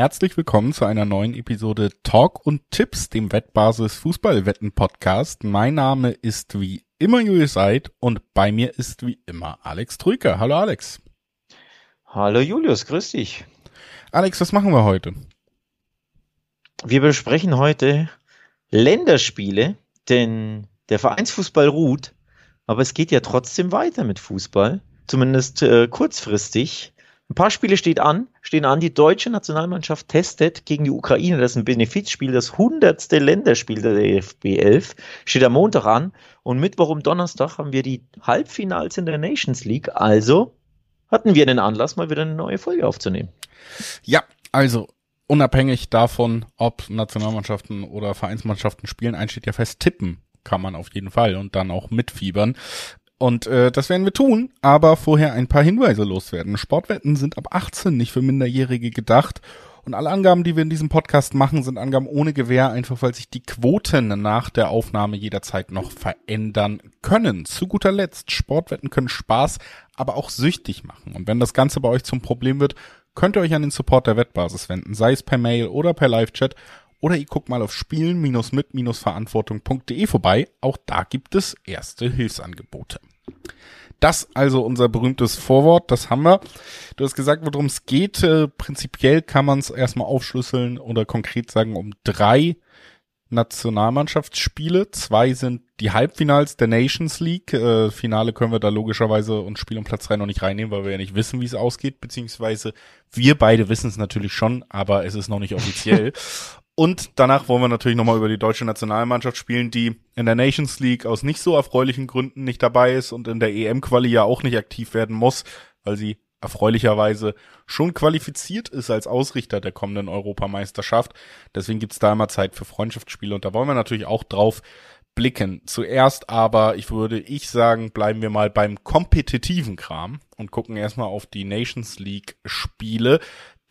herzlich willkommen zu einer neuen Episode Talk und Tipps, dem Wettbasis Fußballwetten Podcast. Mein Name ist wie immer Julius Eid und bei mir ist wie immer Alex Trüker. Hallo Alex. Hallo Julius, grüß dich. Alex, was machen wir heute? Wir besprechen heute Länderspiele, denn der Vereinsfußball ruht, aber es geht ja trotzdem weiter mit Fußball, zumindest äh, kurzfristig. Ein paar Spiele steht an, stehen an. Die deutsche Nationalmannschaft testet gegen die Ukraine. Das ist ein Benefizspiel, das hundertste Länderspiel der DFB 11. Steht am Montag an. Und Mittwoch und Donnerstag haben wir die Halbfinals in der Nations League. Also hatten wir einen Anlass, mal wieder eine neue Folge aufzunehmen. Ja, also unabhängig davon, ob Nationalmannschaften oder Vereinsmannschaften spielen, einsteht ja fest, tippen kann man auf jeden Fall und dann auch mitfiebern. Und äh, das werden wir tun, aber vorher ein paar Hinweise loswerden. Sportwetten sind ab 18 nicht für Minderjährige gedacht. Und alle Angaben, die wir in diesem Podcast machen, sind Angaben ohne Gewähr, einfach weil sich die Quoten nach der Aufnahme jederzeit noch verändern können. Zu guter Letzt, Sportwetten können Spaß, aber auch süchtig machen. Und wenn das Ganze bei euch zum Problem wird, könnt ihr euch an den Support der Wettbasis wenden, sei es per Mail oder per Live-Chat. Oder ihr guckt mal auf spielen-mit-verantwortung.de vorbei. Auch da gibt es erste Hilfsangebote. Das also unser berühmtes Vorwort, das haben wir. Du hast gesagt, worum es geht. Äh, prinzipiell kann man es erstmal aufschlüsseln oder konkret sagen um drei Nationalmannschaftsspiele. Zwei sind die Halbfinals der Nations League. Äh, Finale können wir da logischerweise und Spiel um Platz drei noch nicht reinnehmen, weil wir ja nicht wissen, wie es ausgeht, beziehungsweise wir beide wissen es natürlich schon, aber es ist noch nicht offiziell. Und danach wollen wir natürlich nochmal über die deutsche Nationalmannschaft spielen, die in der Nations League aus nicht so erfreulichen Gründen nicht dabei ist und in der EM-Quali ja auch nicht aktiv werden muss, weil sie erfreulicherweise schon qualifiziert ist als Ausrichter der kommenden Europameisterschaft. Deswegen gibt's da immer Zeit für Freundschaftsspiele und da wollen wir natürlich auch drauf blicken. Zuerst aber, ich würde ich sagen, bleiben wir mal beim kompetitiven Kram und gucken erstmal auf die Nations League Spiele.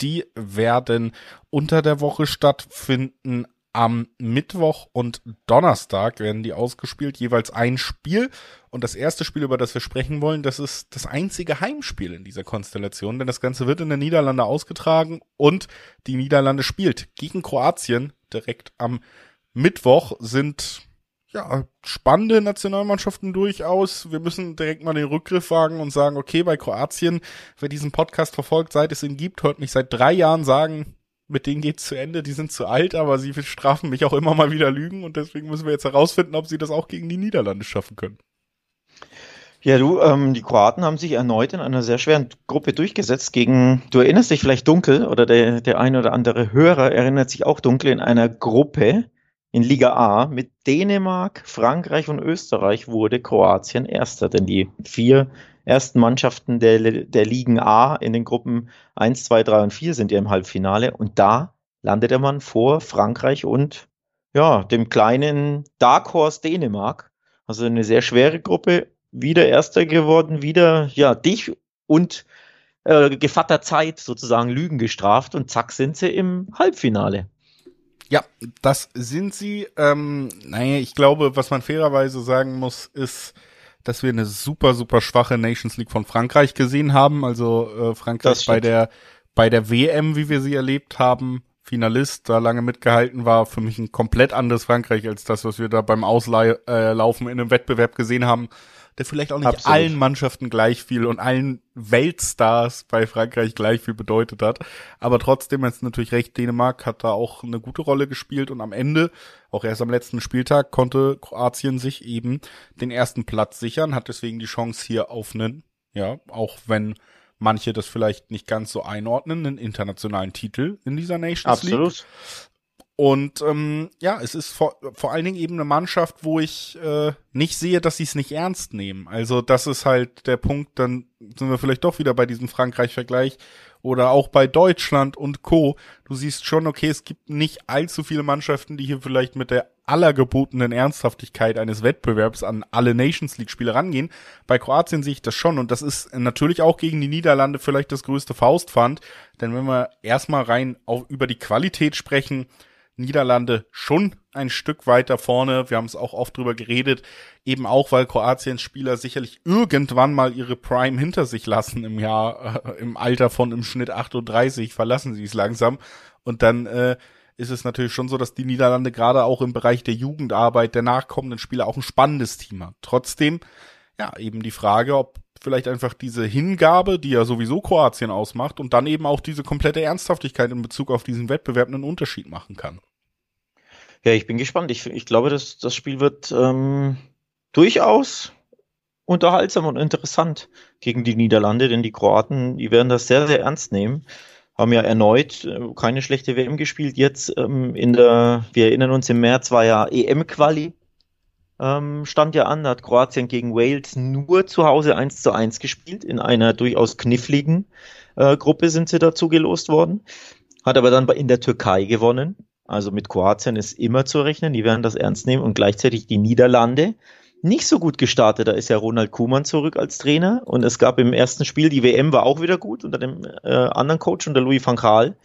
Die werden unter der Woche stattfinden. Am Mittwoch und Donnerstag werden die ausgespielt, jeweils ein Spiel. Und das erste Spiel, über das wir sprechen wollen, das ist das einzige Heimspiel in dieser Konstellation, denn das Ganze wird in den Niederlande ausgetragen und die Niederlande spielt gegen Kroatien direkt am Mittwoch sind ja, spannende Nationalmannschaften durchaus. Wir müssen direkt mal den Rückgriff wagen und sagen, okay, bei Kroatien, wer diesen Podcast verfolgt, seit es ihn gibt, hört mich seit drei Jahren sagen, mit denen geht's zu Ende, die sind zu alt, aber sie strafen mich auch immer mal wieder Lügen und deswegen müssen wir jetzt herausfinden, ob sie das auch gegen die Niederlande schaffen können. Ja, du, ähm, die Kroaten haben sich erneut in einer sehr schweren Gruppe durchgesetzt gegen, du erinnerst dich vielleicht dunkel oder der, der ein oder andere Hörer erinnert sich auch dunkel in einer Gruppe, in Liga A mit Dänemark, Frankreich und Österreich wurde Kroatien Erster, denn die vier ersten Mannschaften der, der Ligen A in den Gruppen 1, 2, 3 und 4 sind ja im Halbfinale und da landete man vor Frankreich und ja, dem kleinen Dark Horse Dänemark. Also eine sehr schwere Gruppe, wieder Erster geworden, wieder ja dich und äh, Gevatter Zeit sozusagen Lügen gestraft und zack sind sie im Halbfinale. Ja, das sind sie. Ähm, naja, ich glaube, was man fairerweise sagen muss, ist, dass wir eine super, super schwache Nations League von Frankreich gesehen haben. Also äh, Frankreich bei der bei der WM, wie wir sie erlebt haben, Finalist, da lange mitgehalten war, für mich ein komplett anderes Frankreich als das, was wir da beim Auslaufen äh, in einem Wettbewerb gesehen haben der vielleicht auch nicht Absolut. allen Mannschaften gleich viel und allen Weltstars bei Frankreich gleich viel bedeutet hat. Aber trotzdem ist natürlich recht, Dänemark hat da auch eine gute Rolle gespielt und am Ende, auch erst am letzten Spieltag, konnte Kroatien sich eben den ersten Platz sichern, hat deswegen die Chance hier auf einen, ja, auch wenn manche das vielleicht nicht ganz so einordnen, einen internationalen Titel in dieser Nations Absolut. League. Und ähm, ja, es ist vor, vor allen Dingen eben eine Mannschaft, wo ich äh, nicht sehe, dass sie es nicht ernst nehmen. Also das ist halt der Punkt, dann sind wir vielleicht doch wieder bei diesem Frankreich-Vergleich oder auch bei Deutschland und Co. Du siehst schon, okay, es gibt nicht allzu viele Mannschaften, die hier vielleicht mit der allergebotenen Ernsthaftigkeit eines Wettbewerbs an alle Nations League-Spiele rangehen. Bei Kroatien sehe ich das schon und das ist natürlich auch gegen die Niederlande vielleicht das größte Faustpfand, denn wenn wir erstmal rein auf, über die Qualität sprechen, Niederlande schon ein Stück weiter vorne. Wir haben es auch oft drüber geredet, eben auch, weil Kroatiens Spieler sicherlich irgendwann mal ihre Prime hinter sich lassen im Jahr, äh, im Alter von im Schnitt 38, verlassen sie es langsam. Und dann äh, ist es natürlich schon so, dass die Niederlande gerade auch im Bereich der Jugendarbeit der nachkommenden Spieler auch ein spannendes Team hat. Trotzdem, ja, eben die Frage, ob vielleicht einfach diese Hingabe, die ja sowieso Kroatien ausmacht, und dann eben auch diese komplette Ernsthaftigkeit in Bezug auf diesen Wettbewerb einen Unterschied machen kann. Ja, ich bin gespannt. Ich, ich glaube, dass das Spiel wird ähm, durchaus unterhaltsam und interessant gegen die Niederlande, denn die Kroaten, die werden das sehr, sehr ernst nehmen. Haben ja erneut äh, keine schlechte WM gespielt. Jetzt ähm, in der, wir erinnern uns, im März war ja EM-Quali, ähm, stand ja an, da hat Kroatien gegen Wales nur zu Hause 1 zu 1 gespielt. In einer durchaus kniffligen äh, Gruppe sind sie dazu gelost worden. Hat aber dann in der Türkei gewonnen also mit Kroatien ist immer zu rechnen, die werden das ernst nehmen und gleichzeitig die Niederlande nicht so gut gestartet. Da ist ja Ronald Kuhmann zurück als Trainer und es gab im ersten Spiel, die WM war auch wieder gut unter dem äh, anderen Coach, unter Louis van Gaal.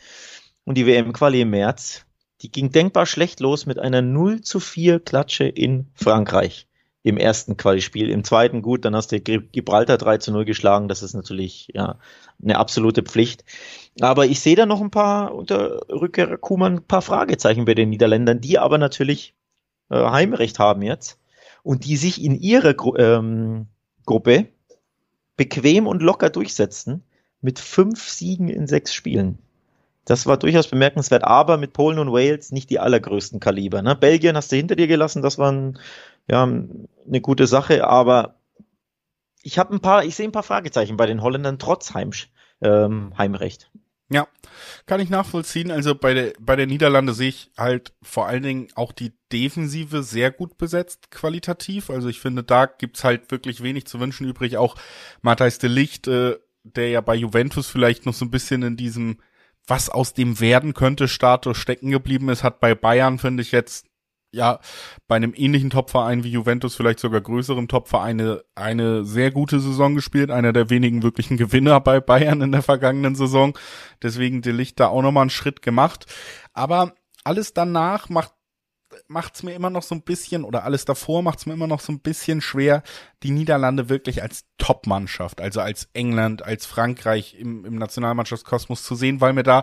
Und die WM-Quali im März, die ging denkbar schlecht los mit einer 0 zu 4 Klatsche in Frankreich im ersten Quali-Spiel. Im zweiten gut, dann hast du Gibraltar 3 zu 0 geschlagen. Das ist natürlich ja eine absolute Pflicht. Aber ich sehe da noch ein paar unter Rückkehrer Kuhmann ein paar Fragezeichen bei den Niederländern, die aber natürlich äh, Heimrecht haben jetzt und die sich in ihrer Gru ähm, Gruppe bequem und locker durchsetzen mit fünf Siegen in sechs Spielen. Das war durchaus bemerkenswert, aber mit Polen und Wales nicht die allergrößten Kaliber. Ne? Belgien hast du hinter dir gelassen, das war ein, ja, eine gute Sache, aber ich habe ein paar, ich sehe ein paar Fragezeichen bei den Holländern trotz Heim, ähm, Heimrecht. Ja, kann ich nachvollziehen. Also bei der, bei der Niederlande sehe ich halt vor allen Dingen auch die Defensive sehr gut besetzt, qualitativ. Also ich finde, da gibt's halt wirklich wenig zu wünschen übrig. Auch Matthijs de Licht, äh, der ja bei Juventus vielleicht noch so ein bisschen in diesem was aus dem werden könnte, Status stecken geblieben ist, hat bei Bayern, finde ich jetzt, ja, bei einem ähnlichen Topverein wie Juventus, vielleicht sogar größerem Topverein, eine, eine sehr gute Saison gespielt, einer der wenigen wirklichen Gewinner bei Bayern in der vergangenen Saison. Deswegen De Licht da auch nochmal einen Schritt gemacht. Aber alles danach macht macht's mir immer noch so ein bisschen, oder alles davor macht's mir immer noch so ein bisschen schwer, die Niederlande wirklich als Top-Mannschaft, also als England, als Frankreich im, im Nationalmannschaftskosmos zu sehen, weil mir da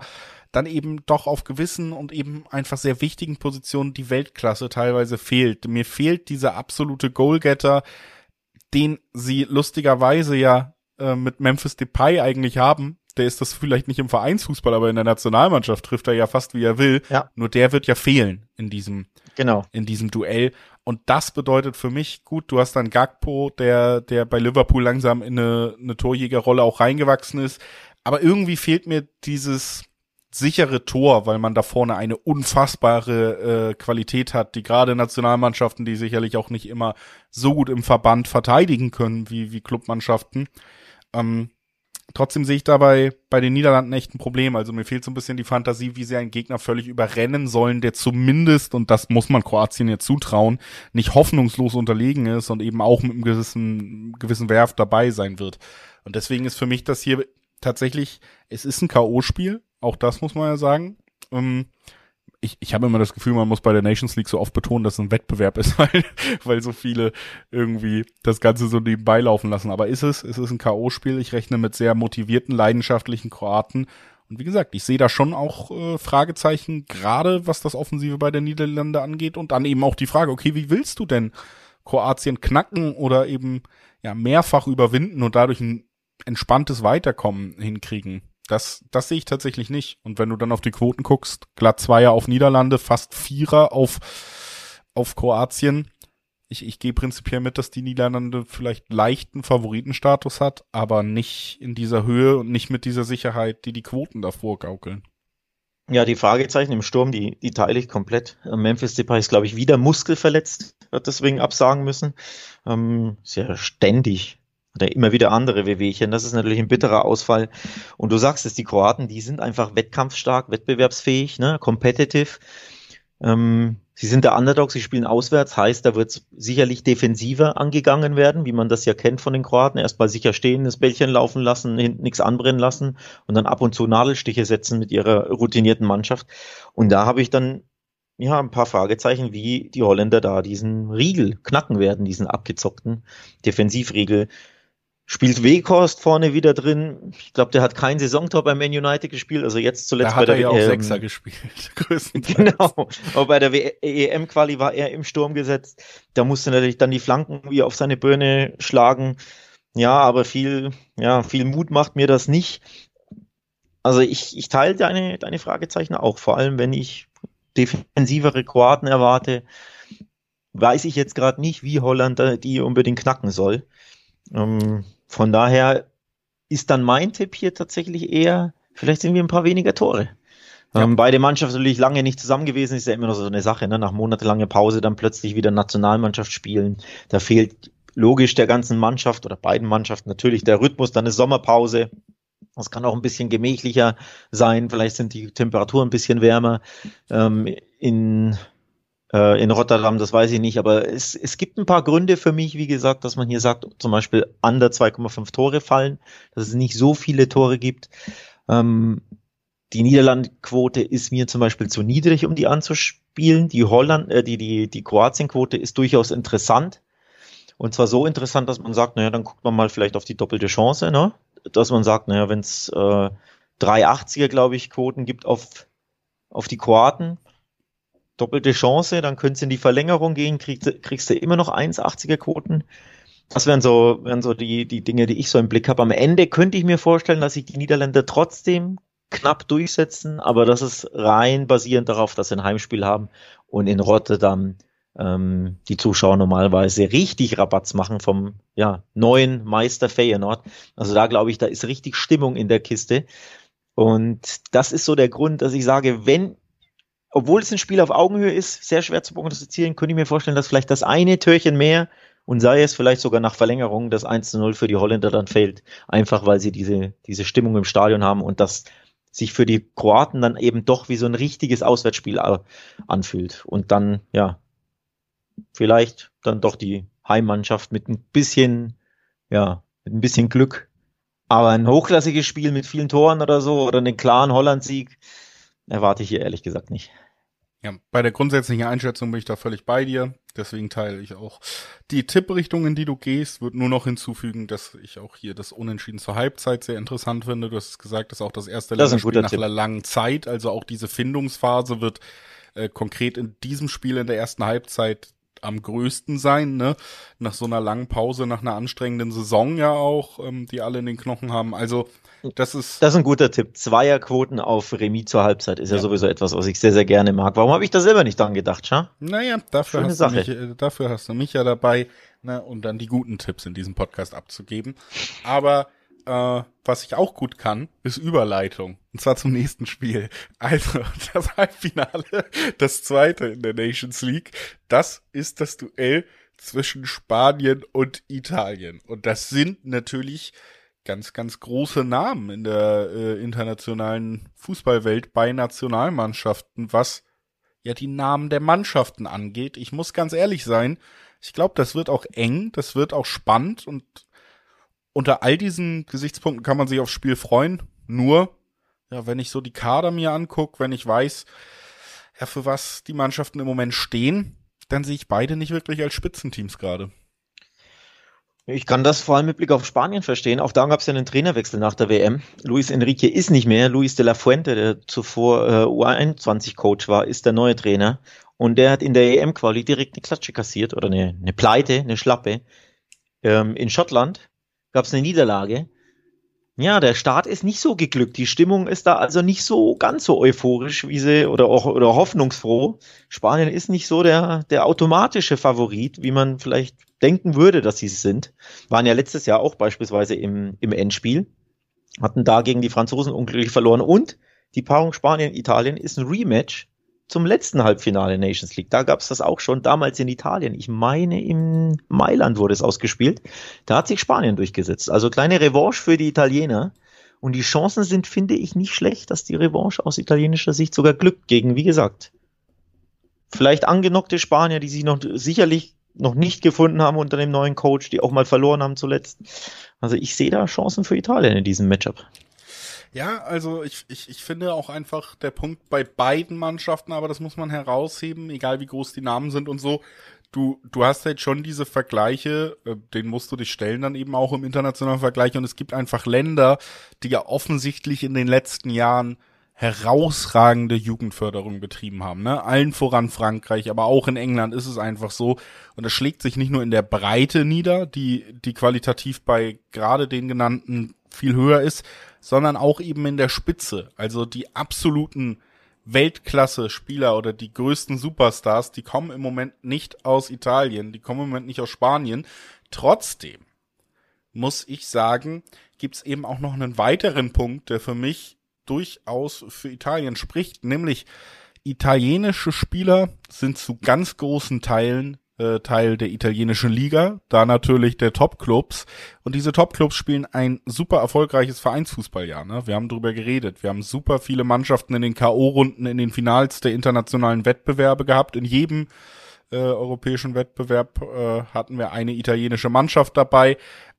dann eben doch auf gewissen und eben einfach sehr wichtigen Positionen die Weltklasse teilweise fehlt. Mir fehlt dieser absolute Goalgetter, den sie lustigerweise ja äh, mit Memphis Depay eigentlich haben, der ist das vielleicht nicht im Vereinsfußball, aber in der Nationalmannschaft trifft er ja fast wie er will. Ja. Nur der wird ja fehlen in diesem, genau. in diesem Duell. Und das bedeutet für mich, gut, du hast dann Gagpo, der, der bei Liverpool langsam in eine, eine Torjägerrolle auch reingewachsen ist. Aber irgendwie fehlt mir dieses sichere Tor, weil man da vorne eine unfassbare äh, Qualität hat, die gerade Nationalmannschaften, die sicherlich auch nicht immer so gut im Verband verteidigen können wie, wie Clubmannschaften. Ähm, Trotzdem sehe ich dabei bei den Niederlanden echt ein Problem. Also mir fehlt so ein bisschen die Fantasie, wie sie einen Gegner völlig überrennen sollen, der zumindest, und das muss man Kroatien jetzt zutrauen, nicht hoffnungslos unterlegen ist und eben auch mit einem gewissen, gewissen Werf dabei sein wird. Und deswegen ist für mich das hier tatsächlich, es ist ein K.O.-Spiel, auch das muss man ja sagen. Ähm, ich, ich habe immer das Gefühl, man muss bei der Nations League so oft betonen, dass es ein Wettbewerb ist, weil, weil so viele irgendwie das Ganze so nebenbei laufen lassen. Aber ist es, es ist ein K.O.-Spiel. Ich rechne mit sehr motivierten, leidenschaftlichen Kroaten. Und wie gesagt, ich sehe da schon auch äh, Fragezeichen, gerade was das Offensive bei der Niederlande angeht. Und dann eben auch die Frage, okay, wie willst du denn Kroatien knacken oder eben ja mehrfach überwinden und dadurch ein entspanntes Weiterkommen hinkriegen? Das, das sehe ich tatsächlich nicht. Und wenn du dann auf die Quoten guckst, glatt Zweier auf Niederlande, fast Vierer auf, auf Kroatien. Ich, ich gehe prinzipiell mit, dass die Niederlande vielleicht leichten Favoritenstatus hat, aber nicht in dieser Höhe und nicht mit dieser Sicherheit, die die Quoten davor gaukeln. Ja, die Fragezeichen im Sturm, die, die teile ich komplett. Memphis Depay ist, glaube ich, wieder muskelverletzt, hat deswegen absagen müssen. Ähm, ist ja ständig oder immer wieder andere Wehwehchen. Das ist natürlich ein bitterer Ausfall. Und du sagst es, die Kroaten, die sind einfach wettkampfstark, wettbewerbsfähig, ne, competitive. Ähm, sie sind der Underdog, sie spielen auswärts, heißt, da wird sicherlich defensiver angegangen werden, wie man das ja kennt von den Kroaten. Erstmal sicher stehen, das Bällchen laufen lassen, hinten nichts anbrennen lassen und dann ab und zu Nadelstiche setzen mit ihrer routinierten Mannschaft. Und da habe ich dann ja, ein paar Fragezeichen, wie die Holländer da diesen Riegel knacken werden, diesen abgezockten Defensivriegel. Spielt Weghorst vorne wieder drin. Ich glaube, der hat kein Saisontor bei Man United gespielt, also jetzt zuletzt da hat bei der er ja auch ähm, Sechser gespielt. Genau. Aber bei der EM-Quali war er im Sturm gesetzt. Da musste natürlich dann die Flanken wie auf seine Birne schlagen. Ja, aber viel, ja, viel Mut macht mir das nicht. Also ich, ich teile deine, deine Fragezeichen auch, vor allem wenn ich defensivere Kroaten erwarte, weiß ich jetzt gerade nicht, wie Holland die unbedingt knacken soll. Ähm, von daher ist dann mein Tipp hier tatsächlich eher, vielleicht sind wir ein paar weniger Tore. Ja. Ähm, beide Mannschaften natürlich lange nicht zusammen gewesen, ist ja immer noch so eine Sache, ne? nach monatelanger Pause dann plötzlich wieder Nationalmannschaft spielen. Da fehlt logisch der ganzen Mannschaft oder beiden Mannschaften natürlich der Rhythmus, dann ist Sommerpause. Es kann auch ein bisschen gemächlicher sein, vielleicht sind die Temperaturen ein bisschen wärmer. Ähm, in, äh, in Rotterdam, das weiß ich nicht, aber es, es gibt ein paar Gründe für mich, wie gesagt, dass man hier sagt, zum Beispiel under 2,5 Tore fallen, dass es nicht so viele Tore gibt. Ähm, die Niederlandquote ist mir zum Beispiel zu niedrig, um die anzuspielen. Die Holland, äh, die, die, die Kroatienquote ist durchaus interessant. Und zwar so interessant, dass man sagt, naja, dann guckt man mal vielleicht auf die doppelte Chance, ne? dass man sagt, naja, wenn es äh, 380er, glaube ich, Quoten gibt auf, auf die Kroaten, doppelte Chance, dann könntest du in die Verlängerung gehen, kriegst, kriegst du immer noch 1,80er Quoten. Das wären so, wären so die, die Dinge, die ich so im Blick habe. Am Ende könnte ich mir vorstellen, dass sich die Niederländer trotzdem knapp durchsetzen, aber das ist rein basierend darauf, dass sie ein Heimspiel haben und in Rotterdam ähm, die Zuschauer normalerweise richtig Rabatz machen vom ja, neuen Meister Feyenoord. Also da glaube ich, da ist richtig Stimmung in der Kiste. Und das ist so der Grund, dass ich sage, wenn, obwohl es ein Spiel auf Augenhöhe ist, sehr schwer zu prognostizieren, könnte ich mir vorstellen, dass vielleicht das eine Türchen mehr und sei es vielleicht sogar nach Verlängerung das 1 zu 0 für die Holländer dann fällt. Einfach weil sie diese, diese Stimmung im Stadion haben und das sich für die Kroaten dann eben doch wie so ein richtiges Auswärtsspiel anfühlt. Und dann, ja, vielleicht dann doch die Heimmannschaft mit ein bisschen, ja, mit ein bisschen Glück. Aber ein hochklassiges Spiel mit vielen Toren oder so oder einen klaren Holland-Sieg erwarte ich hier ehrlich gesagt nicht. Ja, bei der grundsätzlichen Einschätzung bin ich da völlig bei dir. Deswegen teile ich auch die Tipprichtung, in die du gehst. Wird nur noch hinzufügen, dass ich auch hier das Unentschieden zur Halbzeit sehr interessant finde. Du hast gesagt, das ist auch das erste das Spiel nach Tipp. einer langen Zeit. Also auch diese Findungsphase wird äh, konkret in diesem Spiel in der ersten Halbzeit am größten sein, ne? Nach so einer langen Pause, nach einer anstrengenden Saison ja auch, ähm, die alle in den Knochen haben. Also das ist. Das ist ein guter Tipp. Zweierquoten auf Remis zur Halbzeit ist ja. ja, sowieso etwas, was ich sehr, sehr gerne mag. Warum habe ich da selber nicht dran gedacht, Scha? Naja, dafür hast, mich, äh, dafür hast du mich ja dabei, ne, um dann die guten Tipps in diesem Podcast abzugeben. Aber äh, was ich auch gut kann, ist Überleitung. Und zwar zum nächsten Spiel. Also, das Halbfinale, das zweite in der Nations League, das ist das Duell zwischen Spanien und Italien. Und das sind natürlich ganz, ganz große Namen in der äh, internationalen Fußballwelt bei Nationalmannschaften, was ja die Namen der Mannschaften angeht. Ich muss ganz ehrlich sein, ich glaube, das wird auch eng, das wird auch spannend und unter all diesen Gesichtspunkten kann man sich aufs Spiel freuen. Nur, ja, wenn ich so die Kader mir angucke, wenn ich weiß, ja, für was die Mannschaften im Moment stehen, dann sehe ich beide nicht wirklich als Spitzenteams gerade. Ich kann das vor allem mit Blick auf Spanien verstehen. Auch da gab es ja einen Trainerwechsel nach der WM. Luis Enrique ist nicht mehr. Luis de la Fuente, der zuvor äh, U21-Coach war, ist der neue Trainer. Und der hat in der EM-Quali direkt eine Klatsche kassiert oder eine, eine Pleite, eine Schlappe. Ähm, in Schottland gab es eine Niederlage. Ja, der Start ist nicht so geglückt. Die Stimmung ist da also nicht so ganz so euphorisch, wie sie oder auch oder hoffnungsfroh. Spanien ist nicht so der der automatische Favorit, wie man vielleicht denken würde, dass sie es sind. Waren ja letztes Jahr auch beispielsweise im im Endspiel, hatten da gegen die Franzosen unglücklich verloren und die Paarung Spanien Italien ist ein Rematch zum letzten Halbfinale Nations League. Da gab es das auch schon damals in Italien. Ich meine, im Mailand wurde es ausgespielt. Da hat sich Spanien durchgesetzt. Also kleine Revanche für die Italiener. Und die Chancen sind, finde ich, nicht schlecht, dass die Revanche aus italienischer Sicht sogar glückt gegen, wie gesagt, vielleicht angenockte Spanier, die sich noch sicherlich noch nicht gefunden haben unter dem neuen Coach, die auch mal verloren haben zuletzt. Also ich sehe da Chancen für Italien in diesem Matchup. Ja, also ich, ich, ich finde auch einfach der Punkt bei beiden Mannschaften, aber das muss man herausheben, egal wie groß die Namen sind und so. Du, du hast halt schon diese Vergleiche, äh, den musst du dich stellen dann eben auch im internationalen Vergleich und es gibt einfach Länder, die ja offensichtlich in den letzten Jahren herausragende Jugendförderung betrieben haben. Ne? Allen voran Frankreich, aber auch in England ist es einfach so. Und das schlägt sich nicht nur in der Breite nieder, die, die qualitativ bei gerade den genannten viel höher ist, sondern auch eben in der Spitze. Also die absoluten Weltklasse-Spieler oder die größten Superstars, die kommen im Moment nicht aus Italien, die kommen im Moment nicht aus Spanien. Trotzdem muss ich sagen, gibt's eben auch noch einen weiteren Punkt, der für mich durchaus für Italien spricht, nämlich italienische Spieler sind zu ganz großen Teilen äh, Teil der italienischen Liga, da natürlich der Top-Clubs. Und diese Top-Clubs spielen ein super erfolgreiches Vereinsfußballjahr. Ne? Wir haben drüber geredet. Wir haben super viele Mannschaften in den K.O.-Runden, in den Finals der internationalen Wettbewerbe gehabt. In jedem äh, europäischen Wettbewerb äh, hatten wir eine italienische Mannschaft dabei.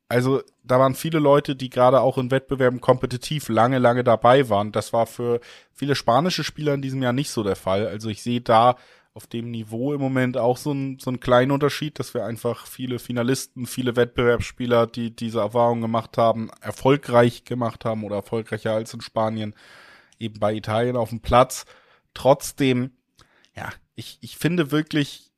Also da waren viele Leute, die gerade auch in Wettbewerben kompetitiv lange, lange dabei waren. Das war für viele spanische Spieler in diesem Jahr nicht so der Fall. Also ich sehe da auf dem Niveau im Moment auch so ein, so ein kleinen Unterschied, dass wir einfach viele Finalisten, viele Wettbewerbsspieler, die diese Erfahrung gemacht haben, erfolgreich gemacht haben oder erfolgreicher als in Spanien, eben bei Italien auf dem Platz. Trotzdem, ja, ich, ich finde wirklich,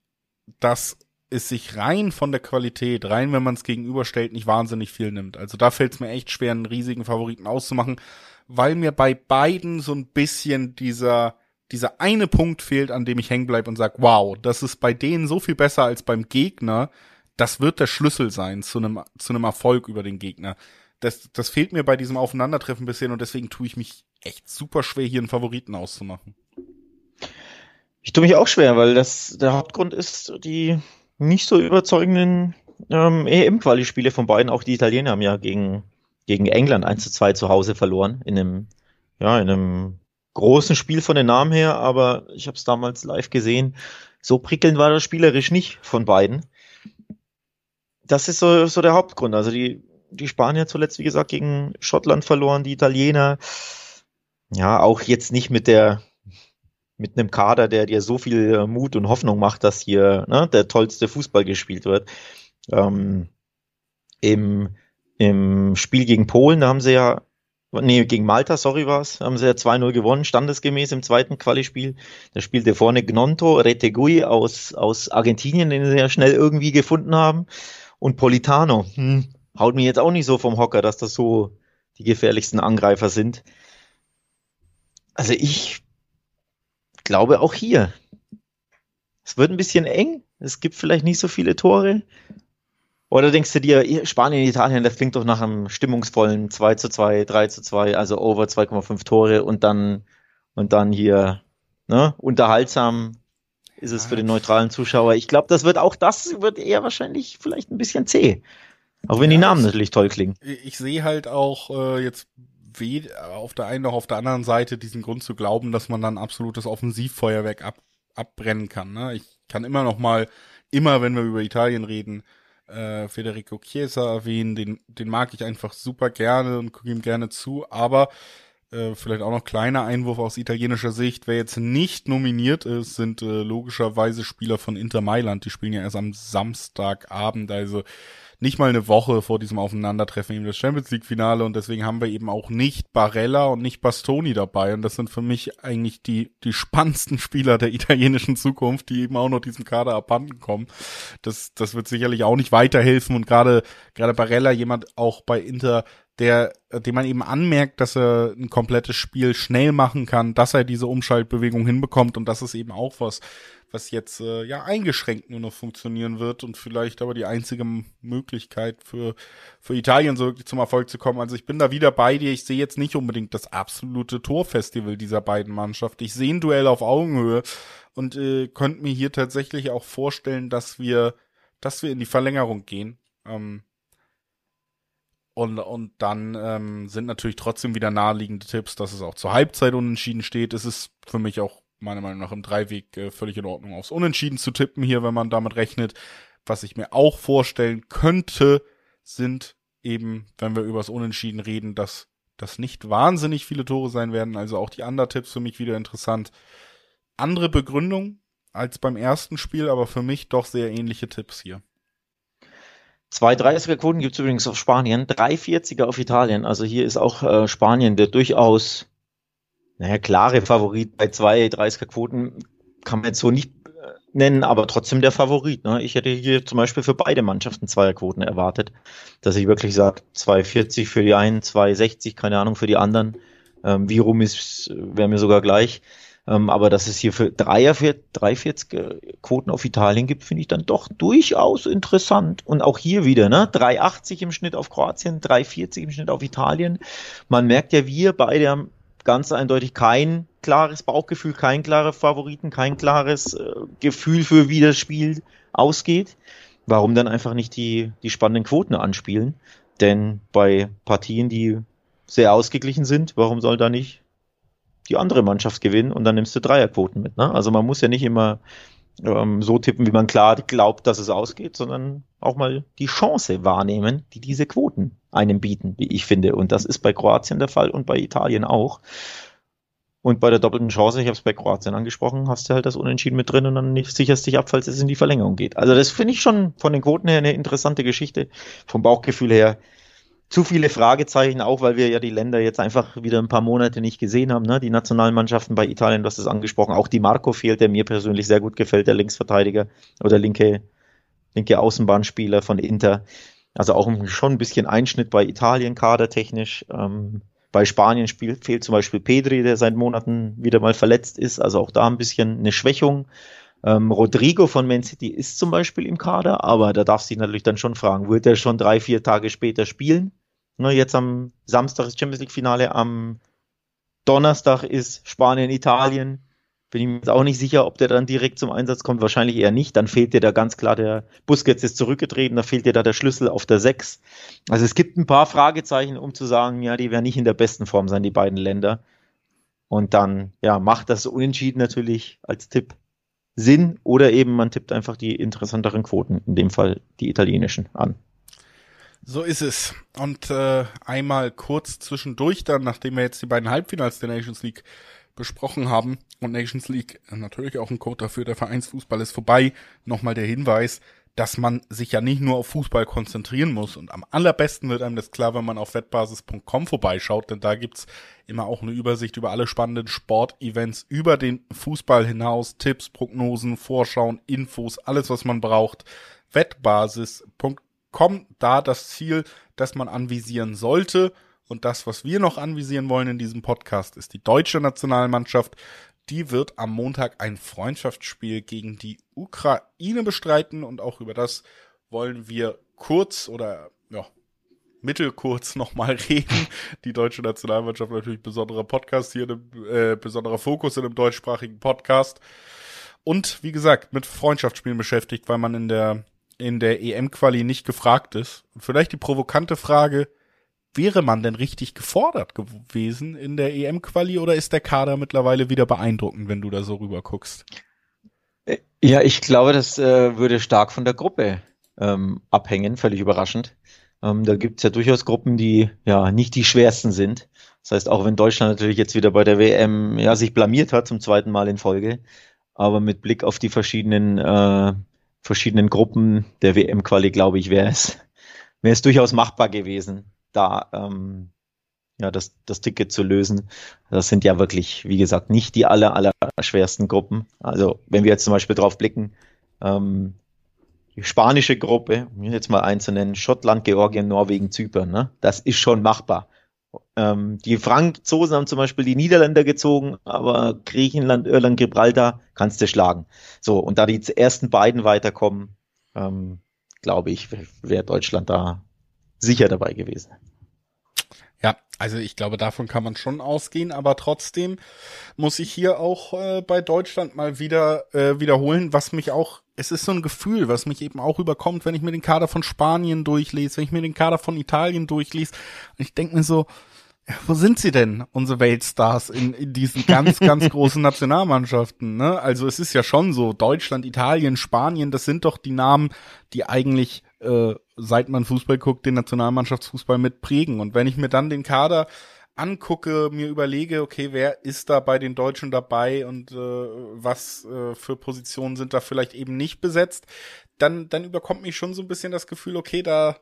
dass es sich rein von der Qualität, rein wenn man es gegenüberstellt, nicht wahnsinnig viel nimmt. Also da fällt es mir echt schwer, einen riesigen Favoriten auszumachen, weil mir bei beiden so ein bisschen dieser, dieser eine Punkt fehlt, an dem ich hängen bleibe und sage, wow, das ist bei denen so viel besser als beim Gegner. Das wird der Schlüssel sein zu einem, zu einem Erfolg über den Gegner. Das, das fehlt mir bei diesem Aufeinandertreffen ein bisschen und deswegen tue ich mich echt super schwer, hier einen Favoriten auszumachen. Ich tue mich auch schwer, weil das der Hauptgrund ist die nicht so überzeugenden ähm, EM-Quali-Spiele von beiden. Auch die Italiener haben ja gegen, gegen England 1 zu 2 zu Hause verloren. In einem, ja, in einem großen Spiel von den Namen her, aber ich habe es damals live gesehen. So prickelnd war das spielerisch nicht von beiden. Das ist so, so der Hauptgrund. Also die, die Spanier zuletzt, wie gesagt, gegen Schottland verloren, die Italiener. Ja, auch jetzt nicht mit der mit einem Kader, der dir so viel äh, Mut und Hoffnung macht, dass hier ne, der tollste Fußball gespielt wird. Ähm, im, Im Spiel gegen Polen, da haben sie ja, nee, gegen Malta, sorry war's, haben sie ja 2-0 gewonnen, standesgemäß im zweiten Quali-Spiel. Da spielte vorne Gnonto Retegui aus, aus Argentinien, den sie ja schnell irgendwie gefunden haben. Und Politano, hm, haut mir jetzt auch nicht so vom Hocker, dass das so die gefährlichsten Angreifer sind. Also ich glaube auch hier. Es wird ein bisschen eng. Es gibt vielleicht nicht so viele Tore. Oder denkst du dir, Spanien, Italien, das klingt doch nach einem stimmungsvollen 2 zu 2, 3 zu 2, also over 2,5 Tore und dann, und dann hier, ne, unterhaltsam ist es für den neutralen Zuschauer. Ich glaube, das wird auch, das wird eher wahrscheinlich vielleicht ein bisschen zäh. Auch wenn ja, die Namen ich, natürlich toll klingen. Ich, sehe halt auch äh, jetzt weh, auf der einen noch auf der anderen Seite diesen Grund zu glauben, dass man dann absolutes Offensivfeuerwerk ab, abbrennen kann. Ne? Ich kann immer noch mal, immer wenn wir über Italien reden, äh, Federico Chiesa erwähnen, den, den mag ich einfach super gerne und gucke ihm gerne zu, aber äh, vielleicht auch noch kleiner Einwurf aus italienischer Sicht, wer jetzt nicht nominiert ist, sind äh, logischerweise Spieler von Inter Mailand, die spielen ja erst am Samstagabend, also nicht mal eine Woche vor diesem Aufeinandertreffen eben das Champions League Finale und deswegen haben wir eben auch nicht Barella und nicht Bastoni dabei und das sind für mich eigentlich die die spannendsten Spieler der italienischen Zukunft, die eben auch noch diesem Kader abhanden kommen. Das das wird sicherlich auch nicht weiterhelfen und gerade gerade Barella jemand auch bei Inter der, dem man eben anmerkt, dass er ein komplettes Spiel schnell machen kann, dass er diese Umschaltbewegung hinbekommt und das ist eben auch was, was jetzt äh, ja eingeschränkt nur noch funktionieren wird und vielleicht aber die einzige Möglichkeit für für Italien so wirklich zum Erfolg zu kommen. Also ich bin da wieder bei dir. Ich sehe jetzt nicht unbedingt das absolute Torfestival dieser beiden Mannschaften. Ich sehe ein Duell auf Augenhöhe und äh, könnte mir hier tatsächlich auch vorstellen, dass wir dass wir in die Verlängerung gehen. Ähm, und, und dann ähm, sind natürlich trotzdem wieder naheliegende Tipps, dass es auch zur Halbzeit unentschieden steht. Es ist für mich auch meiner Meinung nach im Dreiweg äh, völlig in Ordnung aufs Unentschieden zu tippen hier, wenn man damit rechnet. Was ich mir auch vorstellen könnte, sind eben, wenn wir übers Unentschieden reden, dass dass nicht wahnsinnig viele Tore sein werden, also auch die Undertipps für mich wieder interessant. Andere Begründung als beim ersten Spiel, aber für mich doch sehr ähnliche Tipps hier. Zwei 30er-Quoten gibt es übrigens auf Spanien, drei 40er auf Italien. Also hier ist auch äh, Spanien der durchaus, naja, klare Favorit. Bei zwei 30er-Quoten kann man jetzt so nicht äh, nennen, aber trotzdem der Favorit. Ne? Ich hätte hier zum Beispiel für beide Mannschaften Zweierquoten erwartet, dass ich wirklich sage, 2,40 für die einen, 2,60, keine Ahnung, für die anderen. Ähm, wie rum ist, wäre mir sogar gleich. Ähm, aber dass es hier für 340 Quoten auf Italien gibt, finde ich dann doch durchaus interessant. Und auch hier wieder, ne? 380 im Schnitt auf Kroatien, 340 im Schnitt auf Italien. Man merkt ja, wir beide haben ganz eindeutig kein klares Bauchgefühl, kein klarer Favoriten, kein klares äh, Gefühl für wie das Spiel ausgeht. Warum dann einfach nicht die, die spannenden Quoten anspielen? Denn bei Partien, die sehr ausgeglichen sind, warum soll da nicht die andere Mannschaft gewinnen und dann nimmst du Dreierquoten mit. Ne? Also man muss ja nicht immer ähm, so tippen, wie man klar glaubt, dass es ausgeht, sondern auch mal die Chance wahrnehmen, die diese Quoten einem bieten, wie ich finde. Und das ist bei Kroatien der Fall und bei Italien auch. Und bei der doppelten Chance, ich habe es bei Kroatien angesprochen, hast du halt das Unentschieden mit drin und dann sicherst dich ab, falls es in die Verlängerung geht. Also das finde ich schon von den Quoten her eine interessante Geschichte. Vom Bauchgefühl her zu viele Fragezeichen, auch weil wir ja die Länder jetzt einfach wieder ein paar Monate nicht gesehen haben. Ne? Die Nationalmannschaften bei Italien, du hast es angesprochen, auch die Marco fehlt, der mir persönlich sehr gut gefällt, der Linksverteidiger oder linke, linke Außenbahnspieler von Inter. Also auch schon ein bisschen Einschnitt bei Italien kadertechnisch. Ähm, bei Spanien spielt, fehlt zum Beispiel Pedri, der seit Monaten wieder mal verletzt ist. Also auch da ein bisschen eine Schwächung. Ähm, Rodrigo von Man City ist zum Beispiel im Kader, aber da darf sich natürlich dann schon fragen, wird er schon drei, vier Tage später spielen? Ne, jetzt am Samstag ist Champions League Finale, am Donnerstag ist Spanien, Italien. Bin ich mir jetzt auch nicht sicher, ob der dann direkt zum Einsatz kommt. Wahrscheinlich eher nicht. Dann fehlt dir da ganz klar der Busquets ist zurückgetreten, da fehlt dir da der Schlüssel auf der 6. Also es gibt ein paar Fragezeichen, um zu sagen, ja, die werden nicht in der besten Form sein, die beiden Länder. Und dann, ja, macht das Unentschieden natürlich als Tipp Sinn oder eben man tippt einfach die interessanteren Quoten, in dem Fall die italienischen, an. So ist es. Und äh, einmal kurz zwischendurch dann, nachdem wir jetzt die beiden Halbfinals der Nations League besprochen haben und Nations League natürlich auch ein Code dafür, der Vereinsfußball ist vorbei, nochmal der Hinweis, dass man sich ja nicht nur auf Fußball konzentrieren muss. Und am allerbesten wird einem das klar, wenn man auf wettbasis.com vorbeischaut, denn da gibt's immer auch eine Übersicht über alle spannenden Sportevents über den Fußball hinaus, Tipps, Prognosen, Vorschauen, Infos, alles was man braucht. Wettbasis.com da das Ziel, das man anvisieren sollte. Und das, was wir noch anvisieren wollen in diesem Podcast, ist die deutsche Nationalmannschaft. Die wird am Montag ein Freundschaftsspiel gegen die Ukraine bestreiten und auch über das wollen wir kurz oder ja, mittelkurz nochmal reden. Die deutsche Nationalmannschaft natürlich besonderer Podcast hier, äh, besonderer Fokus in einem deutschsprachigen Podcast. Und wie gesagt, mit Freundschaftsspielen beschäftigt, weil man in der in der EM-Quali nicht gefragt ist. Und vielleicht die provokante Frage, wäre man denn richtig gefordert gewesen in der EM-Quali oder ist der Kader mittlerweile wieder beeindruckend, wenn du da so rüber guckst? Äh, ja, ich glaube, das äh, würde stark von der Gruppe ähm, abhängen, völlig überraschend. Ähm, da gibt's ja durchaus Gruppen, die ja nicht die schwersten sind. Das heißt, auch wenn Deutschland natürlich jetzt wieder bei der WM ja sich blamiert hat zum zweiten Mal in Folge, aber mit Blick auf die verschiedenen äh, verschiedenen Gruppen der WM-Quali, glaube ich, wäre es, wäre es durchaus machbar gewesen, da ähm, ja, das, das Ticket zu lösen. Das sind ja wirklich, wie gesagt, nicht die aller, aller schwersten Gruppen. Also wenn wir jetzt zum Beispiel drauf blicken, ähm, die spanische Gruppe, um jetzt mal einzunennen, Schottland, Georgien, Norwegen, Zypern, ne? das ist schon machbar. Ähm, die Franzosen haben zum Beispiel die Niederländer gezogen, aber Griechenland, Irland, Gibraltar kannst du schlagen. So, und da die ersten beiden weiterkommen, ähm, glaube ich, wäre Deutschland da sicher dabei gewesen. Ja, also ich glaube, davon kann man schon ausgehen, aber trotzdem muss ich hier auch äh, bei Deutschland mal wieder äh, wiederholen, was mich auch, es ist so ein Gefühl, was mich eben auch überkommt, wenn ich mir den Kader von Spanien durchlese, wenn ich mir den Kader von Italien durchlese. Und ich denke mir so, wo sind sie denn, unsere Weltstars in, in diesen ganz, ganz großen Nationalmannschaften? Ne? Also es ist ja schon so, Deutschland, Italien, Spanien, das sind doch die Namen, die eigentlich äh, seit man Fußball guckt, den Nationalmannschaftsfußball mitprägen. Und wenn ich mir dann den Kader angucke, mir überlege, okay, wer ist da bei den Deutschen dabei und äh, was äh, für Positionen sind da vielleicht eben nicht besetzt, dann, dann überkommt mich schon so ein bisschen das Gefühl, okay, da,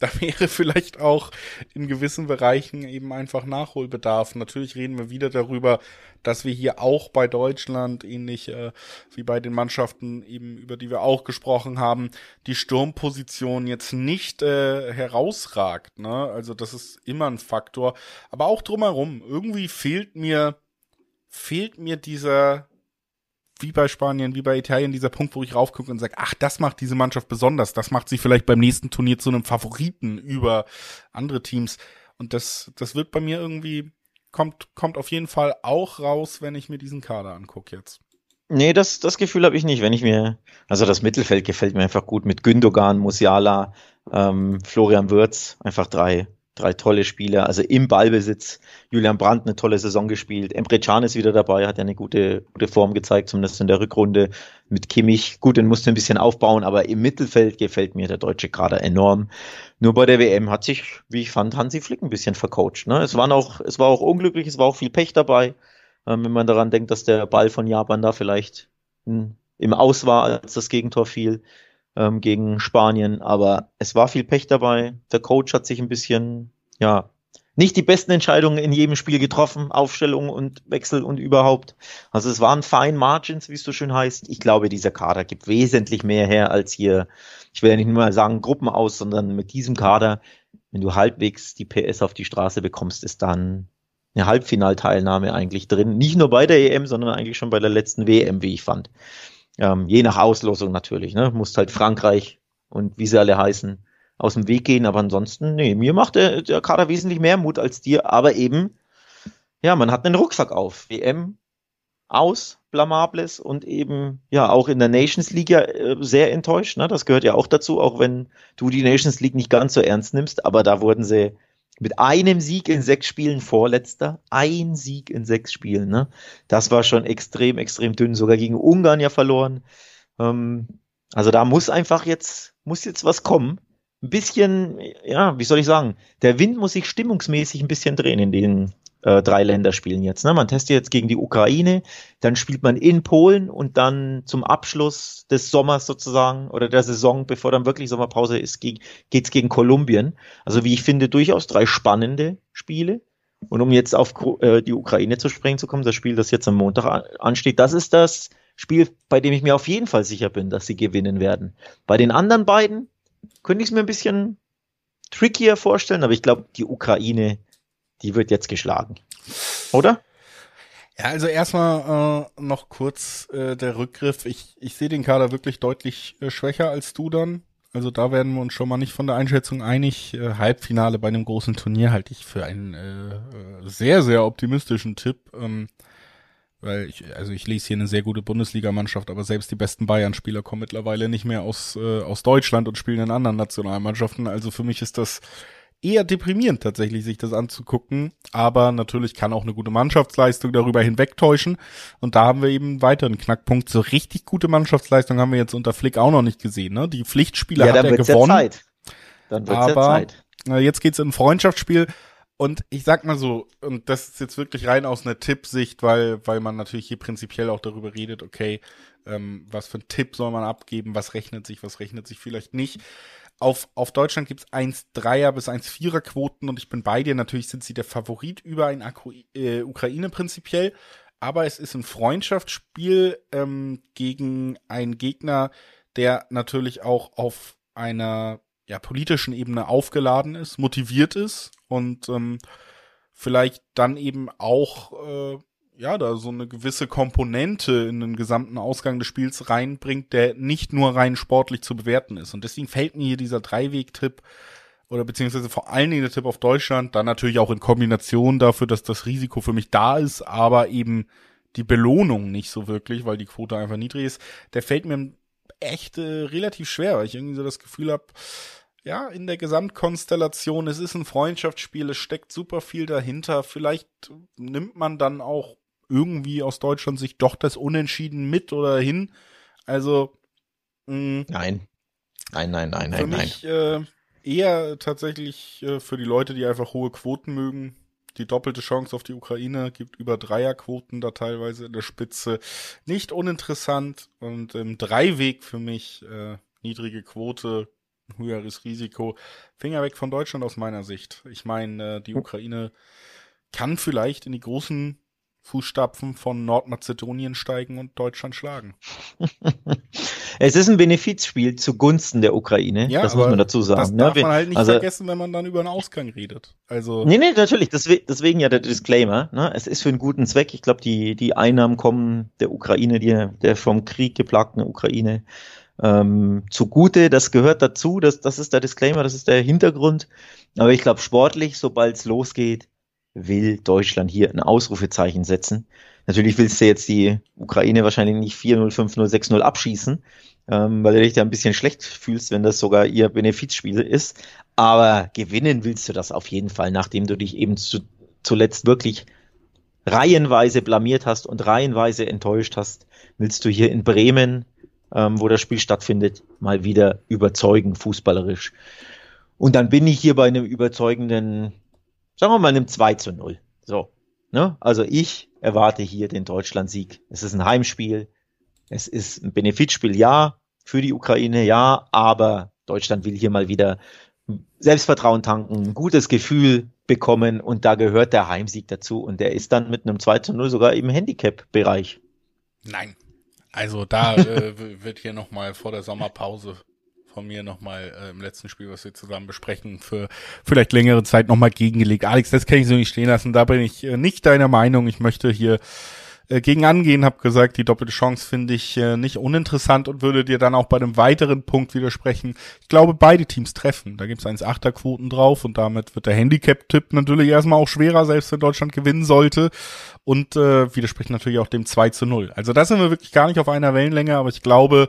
da wäre vielleicht auch in gewissen Bereichen eben einfach Nachholbedarf. Natürlich reden wir wieder darüber, dass wir hier auch bei Deutschland, ähnlich äh, wie bei den Mannschaften eben, über die wir auch gesprochen haben, die Sturmposition jetzt nicht äh, herausragt. Ne? Also das ist immer ein Faktor. Aber auch drumherum, irgendwie fehlt mir, fehlt mir dieser, wie bei Spanien, wie bei Italien, dieser Punkt, wo ich raufgucke und sage, ach, das macht diese Mannschaft besonders. Das macht sie vielleicht beim nächsten Turnier zu einem Favoriten über andere Teams. Und das, das wird bei mir irgendwie, kommt, kommt auf jeden Fall auch raus, wenn ich mir diesen Kader angucke jetzt. Nee, das, das Gefühl habe ich nicht, wenn ich mir, also das Mittelfeld gefällt mir einfach gut mit Gündogan, Musiala, ähm, Florian Würz, einfach drei drei tolle Spieler, also im Ballbesitz. Julian Brandt eine tolle Saison gespielt. Emre Can ist wieder dabei, hat ja eine gute, gute Form gezeigt, zumindest in der Rückrunde mit Kimmich. Gut, den musste ein bisschen aufbauen, aber im Mittelfeld gefällt mir der deutsche Kader enorm. Nur bei der WM hat sich, wie ich fand, Hansi Flick ein bisschen vercoacht. Ne? Es, waren auch, es war auch unglücklich, es war auch viel Pech dabei. Ähm, wenn man daran denkt, dass der Ball von Japan da vielleicht hm, im Aus war, als das Gegentor fiel ähm, gegen Spanien. Aber es war viel Pech dabei. Der Coach hat sich ein bisschen, ja, nicht die besten Entscheidungen in jedem Spiel getroffen, Aufstellung und Wechsel und überhaupt. Also es waren fine Margins, wie es so schön heißt. Ich glaube, dieser Kader gibt wesentlich mehr her als hier, ich will ja nicht nur mal sagen Gruppen aus, sondern mit diesem Kader, wenn du halbwegs die PS auf die Straße bekommst, ist dann eine Halbfinalteilnahme eigentlich drin. Nicht nur bei der EM, sondern eigentlich schon bei der letzten WM, wie ich fand. Ähm, je nach Auslosung natürlich, ne? Musst halt Frankreich und wie sie alle heißen, aus dem Weg gehen. Aber ansonsten, nee, mir macht der, der Kader wesentlich mehr Mut als dir. Aber eben, ja, man hat einen Rucksack auf. WM aus, blamables und eben, ja, auch in der Nations League ja, äh, sehr enttäuscht. Ne? Das gehört ja auch dazu, auch wenn du die Nations League nicht ganz so ernst nimmst. Aber da wurden sie mit einem Sieg in sechs Spielen vorletzter. Ein Sieg in sechs Spielen, ne? Das war schon extrem, extrem dünn. Sogar gegen Ungarn ja verloren. Ähm, also da muss einfach jetzt, muss jetzt was kommen. Ein bisschen, ja, wie soll ich sagen? Der Wind muss sich stimmungsmäßig ein bisschen drehen in den äh, drei Länderspielen jetzt. Ne? Man testet jetzt gegen die Ukraine, dann spielt man in Polen und dann zum Abschluss des Sommers sozusagen oder der Saison, bevor dann wirklich Sommerpause ist, ge geht's gegen Kolumbien. Also wie ich finde, durchaus drei spannende Spiele. Und um jetzt auf äh, die Ukraine zu sprechen zu kommen, das Spiel, das jetzt am Montag an ansteht, das ist das Spiel, bei dem ich mir auf jeden Fall sicher bin, dass sie gewinnen werden. Bei den anderen beiden könnte ich es mir ein bisschen trickier vorstellen, aber ich glaube, die Ukraine die wird jetzt geschlagen. Oder? Ja, also erstmal äh, noch kurz äh, der Rückgriff. Ich, ich sehe den Kader wirklich deutlich äh, schwächer als du dann. Also da werden wir uns schon mal nicht von der Einschätzung einig. Äh, Halbfinale bei einem großen Turnier halte ich für einen äh, äh sehr, sehr optimistischen Tipp. Ähm, weil ich, also ich lese hier eine sehr gute Bundesligamannschaft, aber selbst die besten Bayern-Spieler kommen mittlerweile nicht mehr aus, äh, aus Deutschland und spielen in anderen Nationalmannschaften. Also für mich ist das eher deprimierend tatsächlich, sich das anzugucken. Aber natürlich kann auch eine gute Mannschaftsleistung darüber hinwegtäuschen. Und da haben wir eben weiter einen Knackpunkt. So richtig gute Mannschaftsleistung haben wir jetzt unter Flick auch noch nicht gesehen. Ne? Die Pflichtspiele ja, hat er gewonnen. Ja Zeit. Dann wird's aber ja Zeit. jetzt geht's in ein Freundschaftsspiel. Und ich sag mal so, und das ist jetzt wirklich rein aus einer Tippsicht, weil, weil man natürlich hier prinzipiell auch darüber redet, okay, ähm, was für ein Tipp soll man abgeben, was rechnet sich, was rechnet sich vielleicht nicht auf, auf Deutschland gibt es 1,3er bis 1,4er Quoten und ich bin bei dir. Natürlich sind sie der Favorit über ein Akku äh, Ukraine prinzipiell. Aber es ist ein Freundschaftsspiel ähm, gegen einen Gegner, der natürlich auch auf einer ja, politischen Ebene aufgeladen ist, motiviert ist und ähm, vielleicht dann eben auch äh, ja, da so eine gewisse Komponente in den gesamten Ausgang des Spiels reinbringt, der nicht nur rein sportlich zu bewerten ist. Und deswegen fällt mir hier dieser Dreiweg-Tipp oder beziehungsweise vor allen Dingen der Tipp auf Deutschland, dann natürlich auch in Kombination dafür, dass das Risiko für mich da ist, aber eben die Belohnung nicht so wirklich, weil die Quote einfach niedrig ist, der fällt mir echt äh, relativ schwer, weil ich irgendwie so das Gefühl habe, ja, in der Gesamtkonstellation, es ist ein Freundschaftsspiel, es steckt super viel dahinter. Vielleicht nimmt man dann auch irgendwie aus Deutschland sich doch das Unentschieden mit oder hin. Also mh, nein, nein, nein, nein, für nein, mich, nein. Äh, eher tatsächlich äh, für die Leute, die einfach hohe Quoten mögen, die doppelte Chance auf die Ukraine, gibt über Dreierquoten da teilweise in der Spitze. Nicht uninteressant und im Dreiweg für mich äh, niedrige Quote, höheres Risiko. Finger weg von Deutschland aus meiner Sicht. Ich meine, äh, die Ukraine kann vielleicht in die großen Fußstapfen von Nordmazedonien steigen und Deutschland schlagen. es ist ein Benefizspiel zugunsten der Ukraine, ja, das muss man dazu sagen. Das ne? darf man halt nicht also, vergessen, wenn man dann über einen Ausgang redet. Also nee, nee, natürlich, deswegen, deswegen ja der Disclaimer. Ne? Es ist für einen guten Zweck. Ich glaube, die, die Einnahmen kommen der Ukraine, die, der vom Krieg geplagten Ukraine ähm, zugute. Das gehört dazu, das, das ist der Disclaimer, das ist der Hintergrund. Aber ich glaube, sportlich, sobald es losgeht, will Deutschland hier ein Ausrufezeichen setzen. Natürlich willst du jetzt die Ukraine wahrscheinlich nicht 4-0, 5-0, 6-0 abschießen, ähm, weil du dich da ein bisschen schlecht fühlst, wenn das sogar ihr Benefizspiel ist. Aber gewinnen willst du das auf jeden Fall, nachdem du dich eben zu, zuletzt wirklich reihenweise blamiert hast und reihenweise enttäuscht hast, willst du hier in Bremen, ähm, wo das Spiel stattfindet, mal wieder überzeugen, fußballerisch. Und dann bin ich hier bei einem überzeugenden sagen wir mal einem 2 zu 0. So. Ne? Also ich erwarte hier den Deutschland-Sieg. Es ist ein Heimspiel. Es ist ein Benefitspiel, ja, für die Ukraine, ja, aber Deutschland will hier mal wieder Selbstvertrauen tanken, ein gutes Gefühl bekommen und da gehört der Heimsieg dazu und der ist dann mit einem 2 zu 0 sogar im Handicap-Bereich. Nein. Also da äh, wird hier nochmal vor der Sommerpause von mir nochmal äh, im letzten Spiel, was wir zusammen besprechen, für vielleicht längere Zeit nochmal gegengelegt. Alex, das kann ich so nicht stehen lassen. Da bin ich äh, nicht deiner Meinung. Ich möchte hier äh, gegen angehen, habe gesagt, die doppelte Chance finde ich äh, nicht uninteressant und würde dir dann auch bei einem weiteren Punkt widersprechen. Ich glaube, beide Teams treffen. Da gibt es 1,8er Quoten drauf und damit wird der Handicap-Tipp natürlich erstmal auch schwerer, selbst wenn Deutschland gewinnen sollte und äh, widerspricht natürlich auch dem 2 zu 0. Also da sind wir wirklich gar nicht auf einer Wellenlänge, aber ich glaube,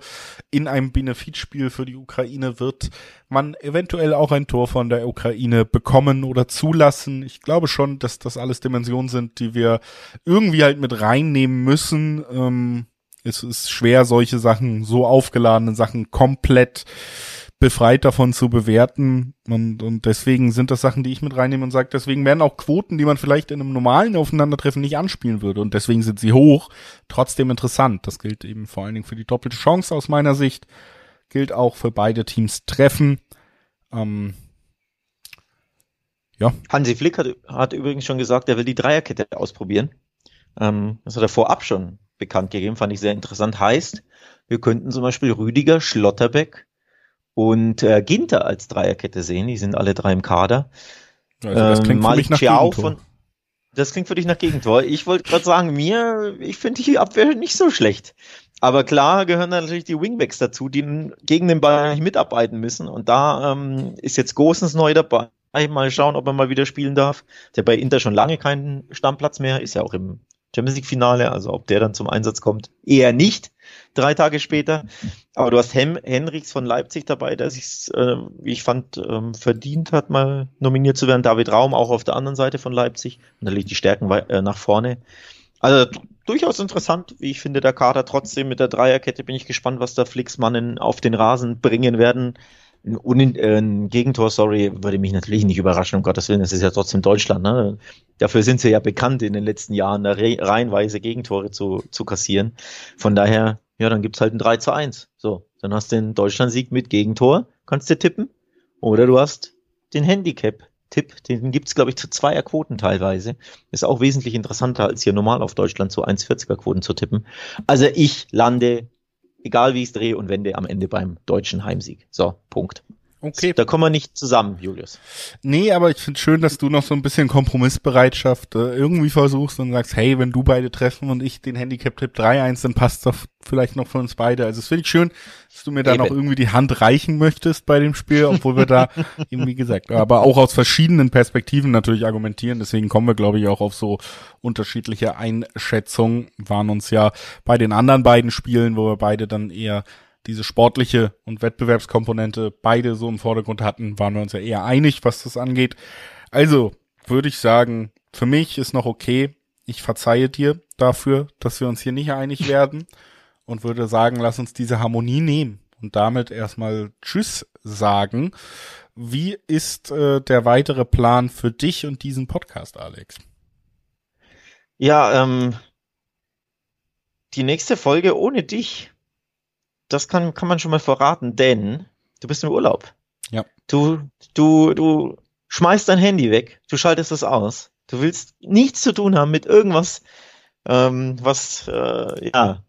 in einem Benefitspiel für die Ukraine wird man eventuell auch ein Tor von der Ukraine bekommen oder zulassen. Ich glaube schon, dass das alles Dimensionen sind, die wir irgendwie halt mit reinnehmen müssen. Ähm, es ist schwer, solche Sachen, so aufgeladene Sachen komplett befreit davon zu bewerten. Und, und deswegen sind das Sachen, die ich mit reinnehme und sage, deswegen werden auch Quoten, die man vielleicht in einem normalen Aufeinandertreffen nicht anspielen würde. Und deswegen sind sie hoch, trotzdem interessant. Das gilt eben vor allen Dingen für die doppelte Chance aus meiner Sicht. Gilt auch für beide Teams Treffen. Ähm, ja. Hansi Flick hat, hat übrigens schon gesagt, er will die Dreierkette ausprobieren. Ähm, das hat er vorab schon bekannt gegeben, fand ich sehr interessant. Heißt, wir könnten zum Beispiel Rüdiger, Schlotterbeck, und äh, Ginter als Dreierkette sehen. Die sind alle drei im Kader. Also das klingt ähm, für mich nach Ciao von, Das klingt für dich nach Gegentor. Ich wollte gerade sagen, mir, ich finde die Abwehr nicht so schlecht. Aber klar gehören natürlich die Wingbacks dazu, die gegen den Ball nicht mitarbeiten müssen. Und da ähm, ist jetzt Gosens neu dabei. Mal schauen, ob er mal wieder spielen darf. Der bei Inter schon lange keinen Stammplatz mehr, ist ja auch im Champions League Finale, also ob der dann zum Einsatz kommt, eher nicht, drei Tage später. Aber du hast Hem Henrichs von Leipzig dabei, der sich, äh, ich fand, ähm, verdient hat, mal nominiert zu werden. David Raum auch auf der anderen Seite von Leipzig. Und da liegt die Stärken äh, nach vorne. Also durchaus interessant, wie ich finde, der Kader trotzdem mit der Dreierkette bin ich gespannt, was da Flixmannen auf den Rasen bringen werden ein, äh, ein Gegentor, sorry, würde mich natürlich nicht überraschen, um Gottes Willen, das ist ja trotzdem Deutschland. Ne? Dafür sind sie ja bekannt, in den letzten Jahren reihenweise Gegentore zu, zu kassieren. Von daher, ja, dann gibt's halt ein 3 zu 1. So, dann hast du den Deutschland-Sieg mit Gegentor, kannst du tippen. Oder du hast den Handicap-Tipp, den gibt's glaube ich, zu zweier Quoten teilweise. Ist auch wesentlich interessanter, als hier normal auf Deutschland zu 1,40er Quoten zu tippen. Also ich lande egal wie ich es drehe und wende, am Ende beim deutschen Heimsieg. So, Punkt. Okay. Da kommen wir nicht zusammen, Julius. Nee, aber ich finde schön, dass du noch so ein bisschen Kompromissbereitschaft äh, irgendwie versuchst und sagst, hey, wenn du beide treffen und ich den Handicap-Tipp 3-1, dann passt doch vielleicht noch für uns beide. Also es finde ich schön, dass du mir da noch irgendwie die Hand reichen möchtest bei dem Spiel, obwohl wir da eben, wie gesagt, aber auch aus verschiedenen Perspektiven natürlich argumentieren. Deswegen kommen wir, glaube ich, auch auf so unterschiedliche Einschätzungen. Waren uns ja bei den anderen beiden Spielen, wo wir beide dann eher diese sportliche und Wettbewerbskomponente beide so im Vordergrund hatten, waren wir uns ja eher einig, was das angeht. Also würde ich sagen, für mich ist noch okay. Ich verzeihe dir dafür, dass wir uns hier nicht einig werden und würde sagen, lass uns diese Harmonie nehmen und damit erstmal Tschüss sagen. Wie ist äh, der weitere Plan für dich und diesen Podcast, Alex? Ja, ähm, die nächste Folge ohne dich, das kann, kann man schon mal verraten, denn du bist im Urlaub. Ja. Du, du, du schmeißt dein Handy weg, du schaltest es aus. Du willst nichts zu tun haben mit irgendwas, ähm, was äh, ja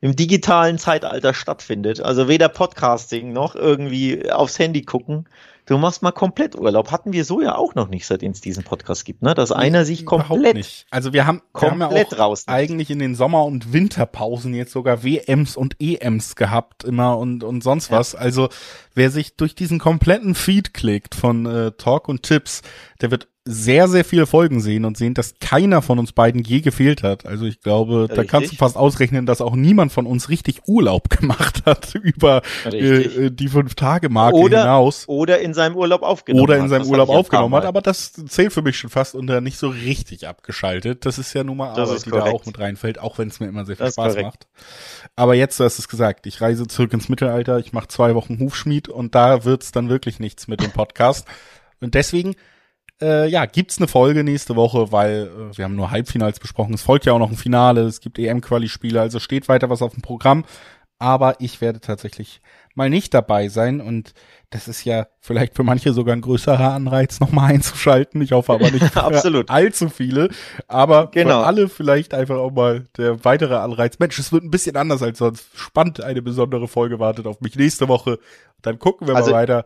im digitalen Zeitalter stattfindet. Also weder Podcasting noch irgendwie aufs Handy gucken. Du machst mal komplett Urlaub. Hatten wir so ja auch noch nicht, seitdem es diesen Podcast gibt, ne? Dass einer sich komplett nicht. Also wir haben, wir haben ja auch raus. eigentlich in den Sommer- und Winterpausen jetzt sogar WMs und EMs gehabt immer und und sonst was. Ja. Also wer sich durch diesen kompletten Feed klickt von äh, Talk und Tipps, der wird sehr, sehr viele Folgen sehen und sehen, dass keiner von uns beiden je gefehlt hat. Also ich glaube, richtig. da kannst du fast ausrechnen, dass auch niemand von uns richtig Urlaub gemacht hat über äh, die Fünf-Tage-Marke hinaus. Oder in seinem Urlaub aufgenommen Oder in seinem Urlaub aufgenommen hat, aber das zählt für mich schon fast unter nicht so richtig abgeschaltet. Das ist ja nun mal Arbeit, die da auch mit reinfällt, auch wenn es mir immer sehr viel das Spaß macht. Aber jetzt, du hast es gesagt, ich reise zurück ins Mittelalter, ich mache zwei Wochen Hufschmied und da wird's dann wirklich nichts mit dem Podcast. Und deswegen äh, ja, gibt's eine Folge nächste Woche, weil äh, wir haben nur Halbfinals besprochen. Es folgt ja auch noch ein Finale, es gibt EM-Quali-Spiele, also steht weiter was auf dem Programm. Aber ich werde tatsächlich mal nicht dabei sein und das ist ja vielleicht für manche sogar ein größerer Anreiz, nochmal einzuschalten. Ich hoffe aber nicht für allzu viele. Aber genau. für alle vielleicht einfach auch mal der weitere Anreiz. Mensch, es wird ein bisschen anders als sonst. Spannend, eine besondere Folge wartet auf mich nächste Woche. Dann gucken wir also, mal weiter.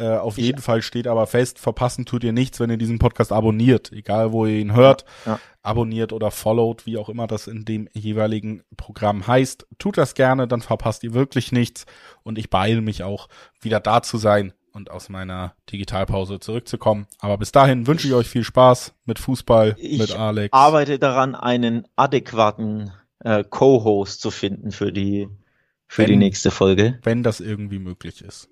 Äh, auf ich, jeden Fall steht aber fest, verpassen tut ihr nichts, wenn ihr diesen Podcast abonniert. Egal, wo ihr ihn hört, ja, ja. abonniert oder followed, wie auch immer das in dem jeweiligen Programm heißt. Tut das gerne, dann verpasst ihr wirklich nichts. Und ich beeile mich auch, wieder da zu sein und aus meiner Digitalpause zurückzukommen. Aber bis dahin wünsche ich euch viel Spaß mit Fußball, ich mit Alex. Ich arbeite daran, einen adäquaten äh, Co-Host zu finden für die für wenn, die nächste Folge. Wenn das irgendwie möglich ist.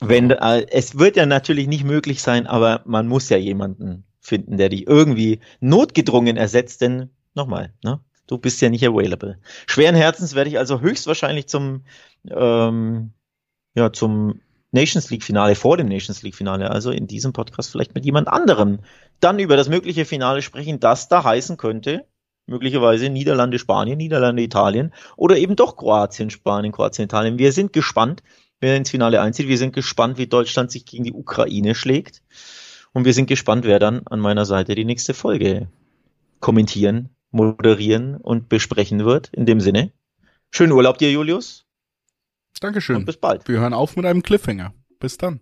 Wenn, äh, es wird ja natürlich nicht möglich sein, aber man muss ja jemanden finden, der dich irgendwie notgedrungen ersetzt, denn nochmal, ne? Du bist ja nicht available. Schweren Herzens werde ich also höchstwahrscheinlich zum, ähm, ja, zum Nations League Finale, vor dem Nations League Finale, also in diesem Podcast vielleicht mit jemand anderem, dann über das mögliche Finale sprechen, das da heißen könnte, möglicherweise Niederlande, Spanien, Niederlande, Italien oder eben doch Kroatien, Spanien, Kroatien, Italien. Wir sind gespannt wer ins Finale einzieht. Wir sind gespannt, wie Deutschland sich gegen die Ukraine schlägt. Und wir sind gespannt, wer dann an meiner Seite die nächste Folge kommentieren, moderieren und besprechen wird. In dem Sinne, schönen Urlaub dir, Julius. Dankeschön. Und bis bald. Wir hören auf mit einem Cliffhanger. Bis dann.